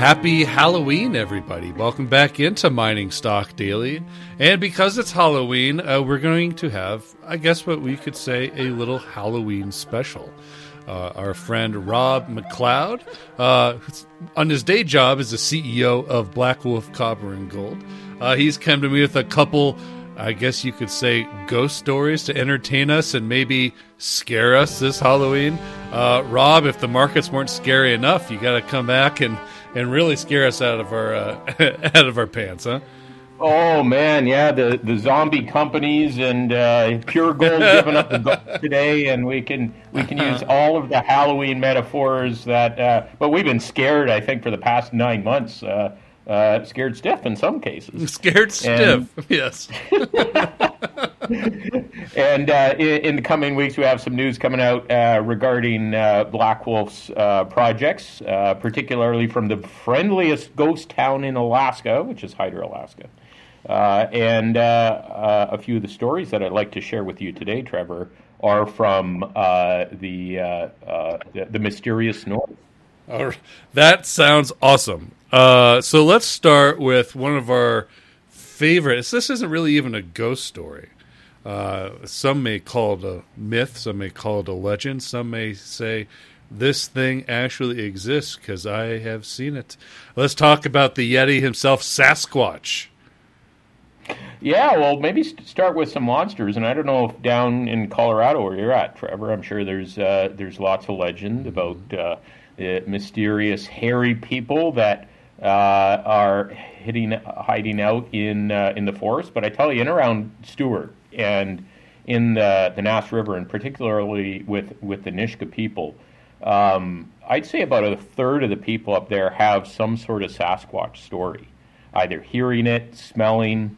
Happy Halloween, everybody. Welcome back into Mining Stock Daily. And because it's Halloween, uh, we're going to have, I guess, what we could say a little Halloween special. Uh, our friend Rob McLeod, uh, on his day job, as the CEO of Blackwolf Copper and Gold. Uh, he's come to me with a couple, I guess you could say, ghost stories to entertain us and maybe scare us this Halloween. Uh, Rob, if the markets weren't scary enough, you got to come back and and really scare us out of our uh, out of our pants, huh? Oh man, yeah, the the zombie companies and uh, pure gold giving up the gold today, and we can we can use all of the Halloween metaphors that. Uh, but we've been scared, I think, for the past nine months. Uh, uh scared stiff in some cases. Scared stiff, and, yes. And uh, in, in, the coming weeks, we have some news coming out uh, regarding uh, Blackwolf's uh, projects, uh, particularly from the friendliest ghost town in Alaska, which is Hyder, Alaska. Uh, and a few of the stories that I'd like to share with you today, Trevor, are from the, the, the mysterious north. That sounds awesome. so let's start with one of our favorites. This isn't really even a ghost story. Uh, some may call it a myth, some may call it a legend, some may say this thing actually exists because I have seen it. Let's talk about the Yeti himself, Sasquatch. Yeah, well, maybe start with some monsters, and I don't know if down in Colorado where you're at, Trevor. I'm sure there's uh, there's lots of legend about uh, mysterious hairy people that uh, are hitting hiding out in uh, in the forest. But I tell you, in around Stewart, and in the, the Nass River, and particularly with, with the Nisga'a people, um, I'd say about a third of the people up there have some sort of Sasquatch story, either hearing it, smelling,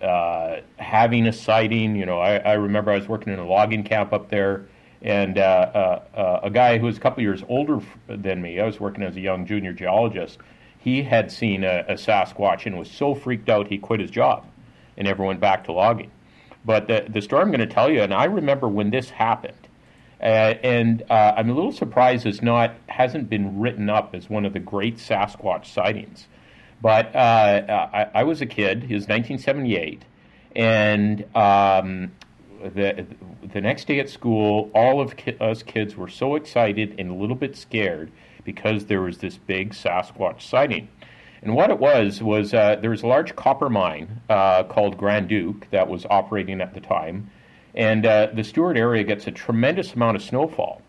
uh, having a sighting. You know, I, I, remember I was working in a logging camp up there, and uh, uh, uh a guy who was a couple years older than me, I was working as a young junior geologist, he had seen a, a Sasquatch and was so freaked out he quit his job and never went back to logging. But the, the story I'm going to tell you, and I remember when this happened, uh, and uh, I'm a little surprised it's not hasn't been written up as one of the great Sasquatch sightings. But uh, I, I, was a kid. It was 1978, and um, the the next day at school, all of ki- us kids were so excited and a little bit scared because there was this big Sasquatch sighting. And what it was was uh, there was a large copper mine uh, called Granduc that was operating at the time, and uh, the Stewart area gets a tremendous amount of snowfall.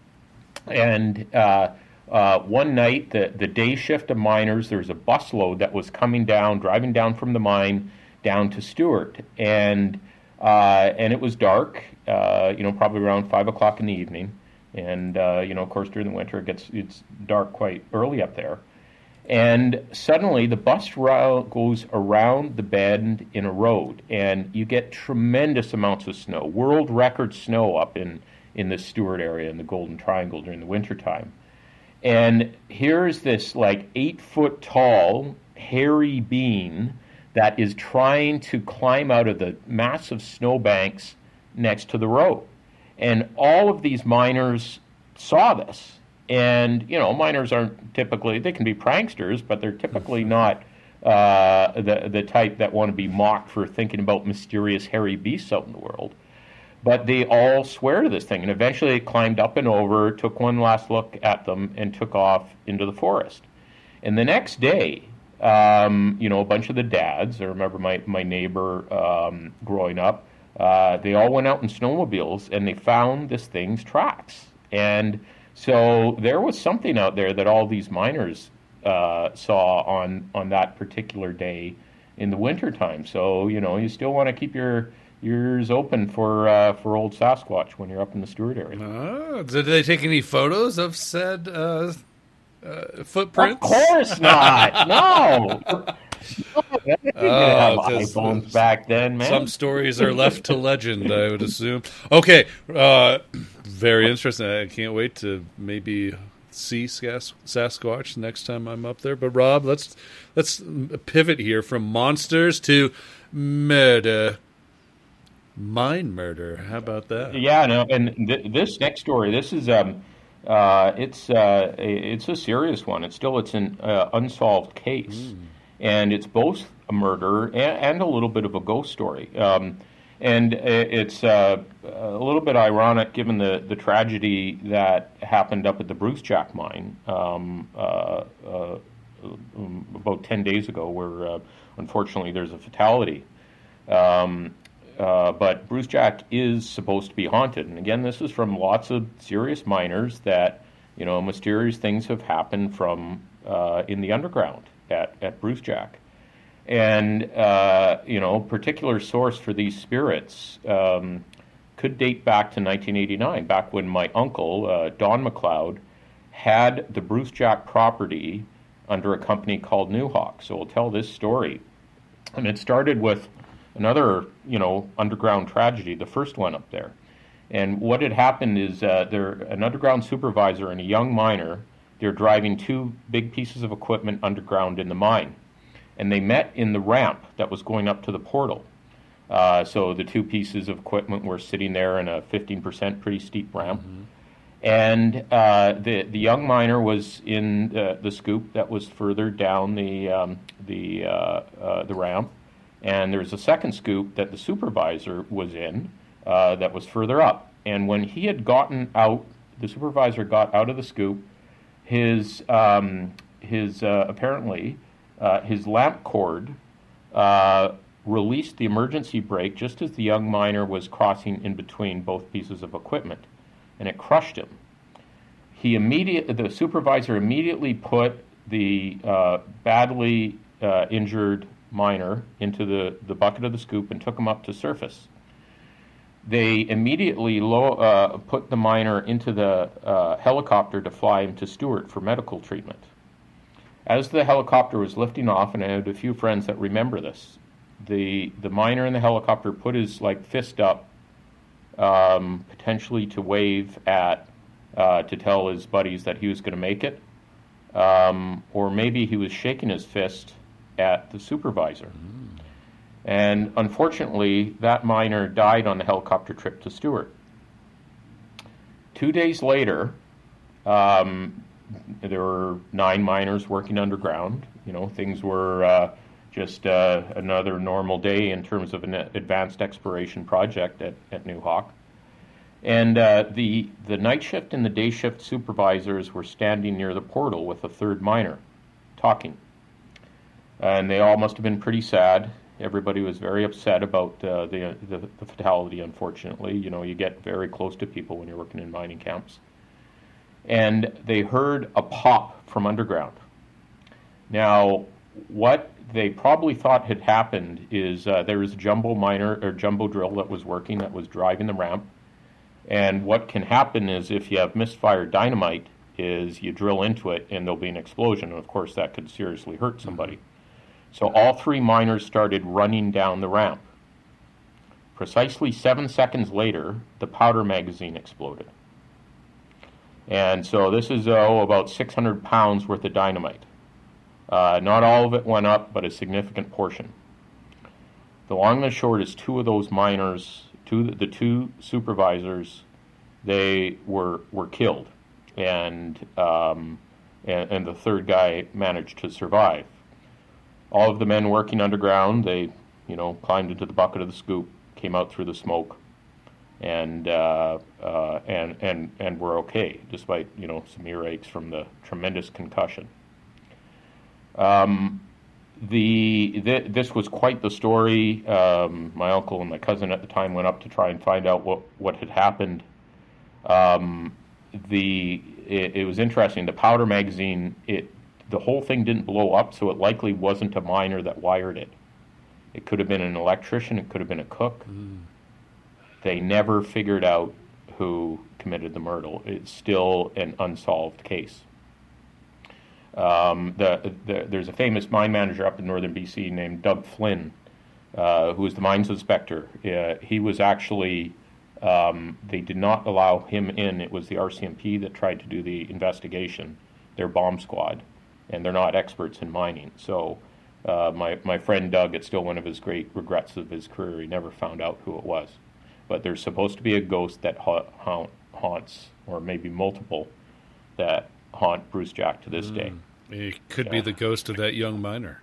And uh, uh, one night, the the day shift of miners, there was a busload that was coming down, driving down from the mine down to Stewart, and uh, and it was dark, you know, probably around five o'clock in the evening. And you know, of course, during the winter, it gets it's dark quite early up there. And suddenly the bus route goes around the bend in a road, and you get tremendous amounts of snow, world record snow up in, in the Stewart area in the Golden Triangle during the wintertime. And here's this like eight foot tall, hairy being that is trying to climb out of the massive snowbanks next to the road. And all of these miners saw this and you know, miners aren't typically they can be pranksters, but they're typically not uh, the the type that want to be mocked for thinking about mysterious hairy beasts out in the world. But they all swear to this thing, and eventually it climbed up and over, took one last look at them, and took off into the forest. And the next day, um, you know, a bunch of the dads, I remember my, my neighbor um, growing up, uh, they all went out in snowmobiles and they found this thing's tracks. And so there was something out there that all these miners uh, saw on on that particular day in the wintertime. So you know you still want to keep your ears open for uh, for old Sasquatch when you're up in the Stewart area. Oh, did they take any photos of said uh, uh, footprints? Of course not. no. Oh, iPhones back then, man. Some stories are left to legend, I would assume. Okay, uh, very interesting. I can't wait to maybe see Sasquatch next time I'm up there. But Rob, let's let's pivot here from monsters to murder. Mine murder. How about that? Yeah, no. And th- this next story, this is um, uh, it's uh, it's a serious one. It's still it's an uh, unsolved case, mm. And it's both a murder and, and, a little bit of a ghost story. Um, and it's uh, a little bit ironic given the, the tragedy that happened up at the Brucejack mine um, uh, uh, about 10 days ago, where unfortunately there's a fatality. Um, uh, but Brucejack is supposed to be haunted. And again, this is from lots of serious miners that, you know, mysterious things have happened from uh, in the underground at, at Brucejack. And, uh, you know, particular source for these spirits um, could date back to 1989, back when my uncle, uh, Don McLeod, had the Brucejack property under a company called Newhawk. So we'll tell this story. And it started with another, you know, underground tragedy, the first one up there. And what had happened is uh, there an underground supervisor and a young miner. They're driving two big pieces of equipment underground in the mine, and they met in the ramp that was going up to the portal. Uh, so the two pieces of equipment were sitting there in a 15% pretty steep ramp. Mm-hmm. And uh, the the young miner was in uh, the scoop that was further down the um, the uh, uh, the ramp, and there was a second scoop that the supervisor was in uh, that was further up. And when he had gotten out, the supervisor got out of the scoop. His um, his uh, apparently uh, his lamp cord uh, released the emergency brake just as the young miner was crossing in between both pieces of equipment, and it crushed him. He immediate the supervisor immediately put the uh, badly uh, injured miner into the, the bucket of the scoop and took him up to surface. They immediately uh, put the miner into the uh, helicopter to fly him to Stewart for medical treatment. As the helicopter was lifting off, and I had a few friends that remember this, the the miner in the helicopter put his like fist up, um, potentially to wave at, uh, to tell his buddies that he was going to make it, um, or maybe he was shaking his fist at the supervisor. Mm. And unfortunately, that miner died on the helicopter trip to Stewart. Two days later, um, there were nine miners working underground. You know, things were uh, just uh, another normal day in terms of an advanced exploration project at, at Newhawk. And uh, the, the night shift and the day shift supervisors were standing near the portal with a third miner, talking and they all must have been pretty sad. Everybody was very upset about uh, the, the, the fatality. Unfortunately, you know, you get very close to people when you're working in mining camps, and they heard a pop from underground. Now, what they probably thought had happened is uh, there was a jumbo miner or jumbo drill that was working that was driving the ramp. And what can happen is if you have misfire dynamite, is you drill into it and there'll be an explosion. And of course, that could seriously hurt somebody. So all three miners started running down the ramp. Precisely seven seconds later, the powder magazine exploded. And so this is oh, about 600 pounds worth of dynamite. Uh, not all of it went up, but a significant portion. The long and the short is two of those miners, two the two supervisors, they were were killed, and um, and, and the third guy managed to survive all of the men working underground, they, you know, climbed into the bucket of the scoop, came out through the smoke, and uh, uh, and and and were okay, despite you know some earaches from the tremendous concussion. Um, the th- this was quite the story. Um, my uncle and my cousin at the time went up to try and find out what what had happened. Um, the it, it, was interesting. The powder magazine it the whole thing didn't blow up, so it likely wasn't a miner that wired it. It could have been an electrician, it could have been a cook. Mm. They never figured out who committed the murder. It's still an unsolved case. Um, the, the, there's a famous mine manager up in northern BC named Doug Flynn, uh, who was the mines inspector. Uh, he was actually, um, they did not allow him in. It was the RCMP that tried to do the investigation, their bomb squad and they're not experts in mining. So uh, my, my friend Doug, it's still one of his great regrets of his career. He never found out who it was. But there's supposed to be a ghost that ha- haunt, haunts, or maybe multiple, that haunt Brucejack to this mm. day. It could yeah. be the ghost of that young miner.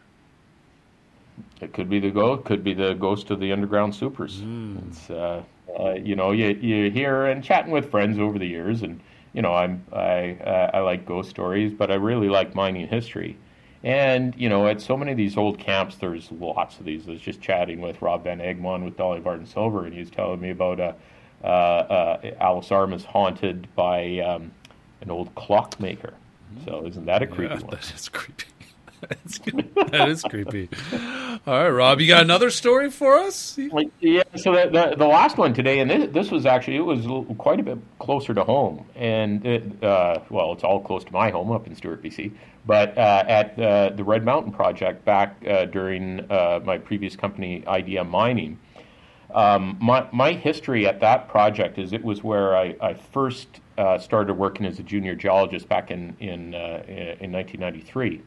It could be the ghost. Could be the ghost of the underground supers. Mm. It's uh, uh, you know you you hear and chatting with friends over the years, and you know I'm I uh, I like ghost stories, but I really like mining history. And you know, at so many of these old camps, there's lots of these. I was just chatting with Rob Van Egmond with Dolly Varden Silver, and he was telling me about uh, uh, uh, Alice Arm is haunted by um, an old clockmaker. So isn't that a creepy yeah, one? That is creepy. That is creepy. All right, Rob, you got another story for us? Yeah. So the, the, the last one today, and this, this, was actually it was quite a bit closer to home, and it, uh, well, it's all close to my home up in Stewart, BC. But uh, at uh, the Red Mountain Project back uh, during uh, my previous company, IDM Mining. Um, my, my history at that project is it was where I, I first uh, started working as a junior geologist back in, in, in 1993.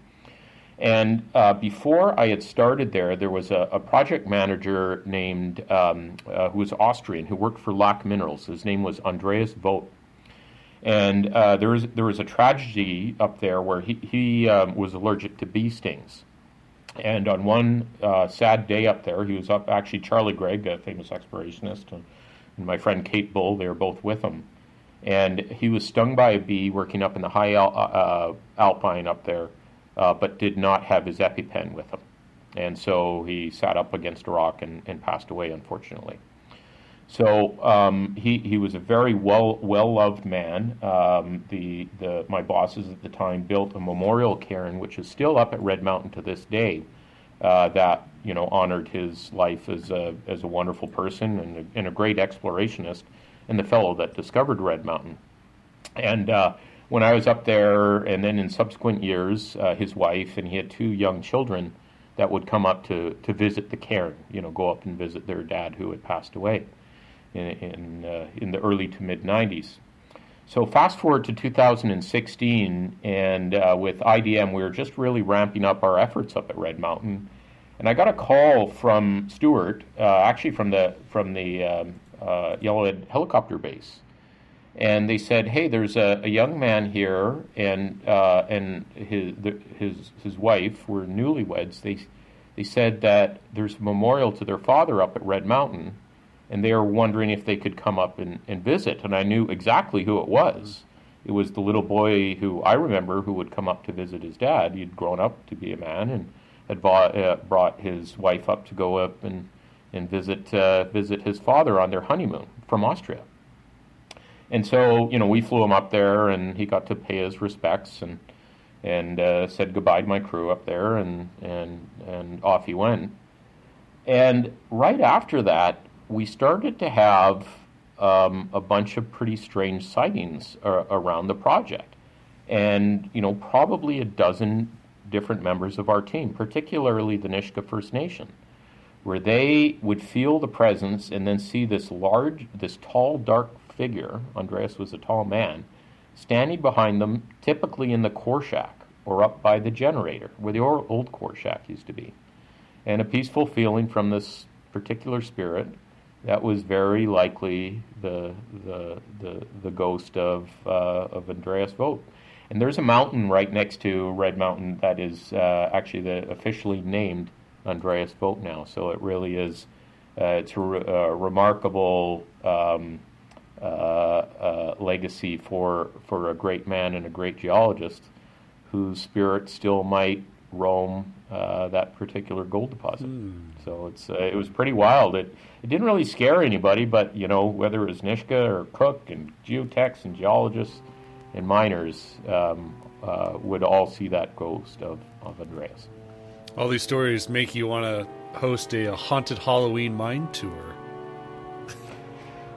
And uh, before I had started there, there was a, a project manager named, um, uh, who was Austrian, who worked for Lac Minerals. His name was Andreas Vogt. And uh, there, was, there was a tragedy up there where he, he um, was allergic to bee stings. And on one uh, sad day up there, he was up, actually, Charlie Greig, a famous explorationist, and, and my friend Kate Bull, they were both with him. And he was stung by a bee working up in the high al- uh, alpine up there, uh, but did not have his EpiPen with him. And so he sat up against a rock and, and passed away, unfortunately. So um, he, he was a very well well loved man. Um, the, the my bosses at the time built a memorial cairn, which is still up at Red Mountain to this day. Uh, that you know honored his life as a as a wonderful person and a, and a great explorationist, and the fellow that discovered Red Mountain. And uh, when I was up there, and then in subsequent years, uh, his wife and he had two young children that would come up to to visit the cairn. You know, go up and visit their dad who had passed away in, in, uh, in the early to mid 90s. So fast forward to 2016, and uh, with IDM, we were just really ramping up our efforts up at Red Mountain. And I got a call from Stewart, uh, actually from the from the um, uh, Yellowhead helicopter base, and they said, "Hey, there's a, a young man here, and uh, and his the, his his wife were newlyweds. They they said that there's a memorial to their father up at Red Mountain, and they were wondering if they could come up and, and visit. And I knew exactly who it was. It was the little boy who I remember who would come up to visit his dad. He'd grown up to be a man and had bought, uh, brought his wife up to go up and, and visit, uh, visit his father on their honeymoon from Austria. And so, you know, we flew him up there and he got to pay his respects and, and uh, said goodbye to my crew up there and, and, and off he went. And right after that, we started to have um, a bunch of pretty strange sightings around the project. And, you know, probably a dozen different members of our team, particularly the Nisga'a First Nation, where they would feel the presence and then see this large, this tall, dark figure, Andreas was a tall man, standing behind them, typically in the core shack or up by the generator, where the old core shack used to be. And a peaceful feeling from this particular spirit that was very likely the the the, the ghost of uh, of Andreas Vogt. And there's a mountain right next to Red Mountain that is uh, actually the officially named Andreas Vogt now. So it really is uh, it's a, re- a remarkable um, uh, uh, legacy for for a great man and a great geologist whose spirit still might roam uh, that particular gold deposit. Mm. So it's uh, it was pretty wild. It it didn't really scare anybody, but you know whether it was Nisga'a or Cook and geotechs and geologists and miners um, uh, would all see that ghost of, of Andreas. All these stories make you want to host a, a haunted Halloween mine tour.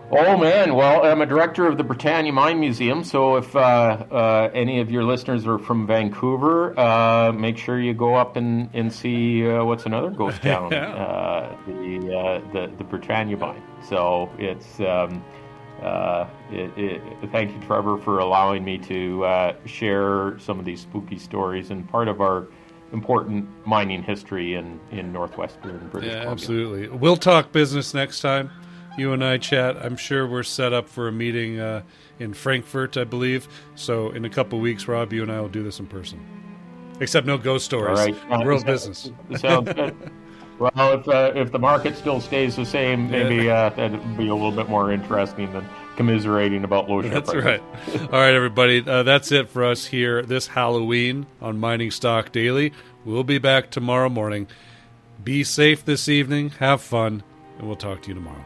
Oh man, well, I'm a director of the Britannia Mine Museum, so if uh, uh, any of your listeners are from Vancouver, uh, make sure you go up and, and see uh, what's another ghost town, yeah. Uh, the, uh, the the Britannia Mine. So it's um, it, it, thank you, Trevor, for allowing me to share some of these spooky stories and part of our important mining history in in northwestern British yeah, Columbia. Absolutely, we'll talk business next time. You and I chat. I'm sure we're set up for a meeting uh, in Frankfurt, I believe. So in a couple weeks, Rob, you and I will do this in person. Except no ghost stories. All right. Real business. Sounds good. Well, if uh, if the market still stays the same, maybe uh, that'd be a little bit more interesting than commiserating about low share That's prices. right. All right, everybody. Uh, that's it for us here this Halloween on Mining Stock Daily. We'll be back tomorrow morning. Be safe this evening. Have fun, and we'll talk to you tomorrow.